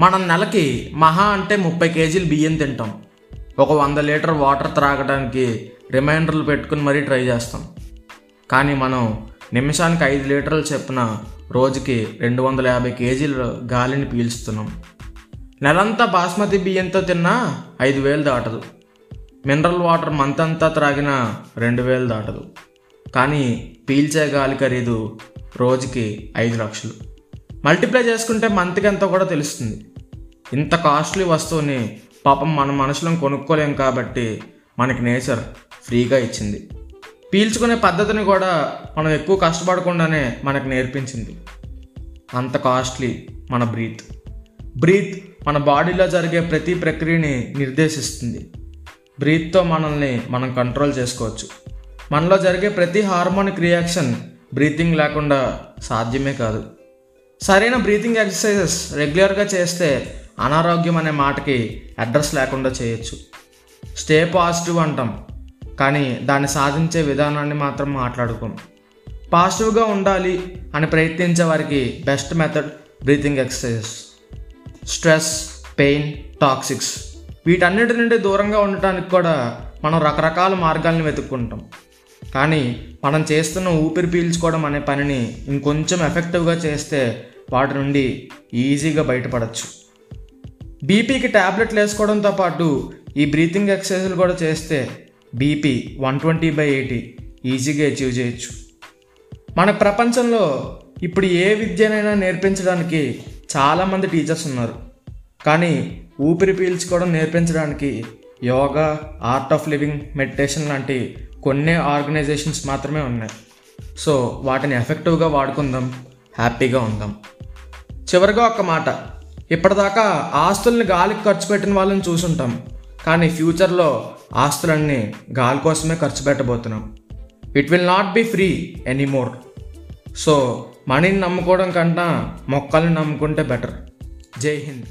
మనం నెలకి మహా అంటే ముప్పై కేజీలు బియ్యం తింటాం. ఒక వంద లీటర్ వాటర్ త్రాగడానికి రిమైండర్లు పెట్టుకుని మరీ ట్రై చేస్తాం. కానీ మనం నిమిషానికి ఐదు లీటర్లు చెప్పిన రోజుకి రెండు వందల యాభై కేజీలు గాలిని పీల్చుతున్నాం. నెలంతా బాస్మతి బియ్యంతో తిన్నా ఐదు వేలు దాటదు. మినరల్ వాటర్ మంత్ అంతా త్రాగినా రెండు వేలు దాటదు. కానీ పీల్చే గాలి ఖరీదు రోజుకి ఐదు లక్షలు. మల్టిప్లై చేసుకుంటే మంత్కి ఎంతో కూడా తెలుస్తుంది. ఇంత కాస్ట్లీ వస్తువుని పాపం మన మనుషులను కొనుక్కోలేం కాబట్టి మనకి నేచర్ ఫ్రీగా ఇచ్చింది. పీల్చుకునే పద్ధతిని కూడా మనం ఎక్కువ కష్టపడకుండానే మనకు నేర్పించింది. అంత కాస్ట్లీ మన బ్రీత్. బ్రీత్ మన బాడీలో జరిగే ప్రతి ప్రక్రియని నిర్దేశిస్తుంది. బ్రీత్తో మనల్ని మనం కంట్రోల్ చేసుకోవచ్చు. మనలో జరిగే ప్రతి హార్మోనిక్ రియాక్షన్ బ్రీతింగ్ లేకుండా సాధ్యమే కాదు. సరైన బ్రీతింగ్ ఎక్సర్సైజెస్ రెగ్యులర్గా చేస్తే అనారోగ్యం అనే మాటకి అడ్రస్ లేకుండా చేయొచ్చు. స్టే పాజిటివ్ అంటాం కానీ దాన్ని సాధించే విధానాన్ని మాత్రం మాట్లాడుకోం. పాజిటివ్గా ఉండాలి అని ప్రయత్నించే వారికి best method breathing exercises stress pain toxics వీటన్నిటి నుండి దూరంగా ఉండటానికి కూడా మనం రకరకాల మార్గాలను వెతుక్కుంటాం. కానీ మనం చేస్తున్న ఊపిరి పీల్చుకోవడం అనే పనిని ఇంకొంచెం ఎఫెక్టివ్గా చేస్తే వాటి నుండి ఈజీగా బయటపడచ్చు. బీపీకి ట్యాబ్లెట్లు వేసుకోవడంతో పాటు ఈ బ్రీతింగ్ ఎక్సర్సైజులు కూడా చేస్తే BP one twenty by eighty ఈజీగా అచీవ్ చేయొచ్చు. మన ప్రపంచంలో ఇప్పుడు ఏ విద్యనైనా నేర్పించడానికి చాలామంది టీచర్స్ ఉన్నారు. కానీ ఊపిరి పీల్చుకోవడం నేర్పించడానికి yoga Art of Living meditation లాంటి కొన్ని ఆర్గనైజేషన్స్ మాత్రమే ఉన్నాయి. సో వాటిని ఎఫెక్టివ్గా వాడుకుందాం హ్యాపీగా ఉందాం. చివరిగా ఒక మాట. ఇప్పటిదాకా ఆస్తుల్ని గాలికి ఖర్చు పెట్టిన వాళ్ళని చూసుంటాం. కానీ ఫ్యూచర్లో ఆస్తులన్నీ గాలి కోసమే ఖర్చు పెట్టబోతున్నాం. It will not be free anymore. So మనీని నమ్ముకోవడం కన్నా మొక్కల్ని నమ్ముకుంటే బెటర్. జై హింద్.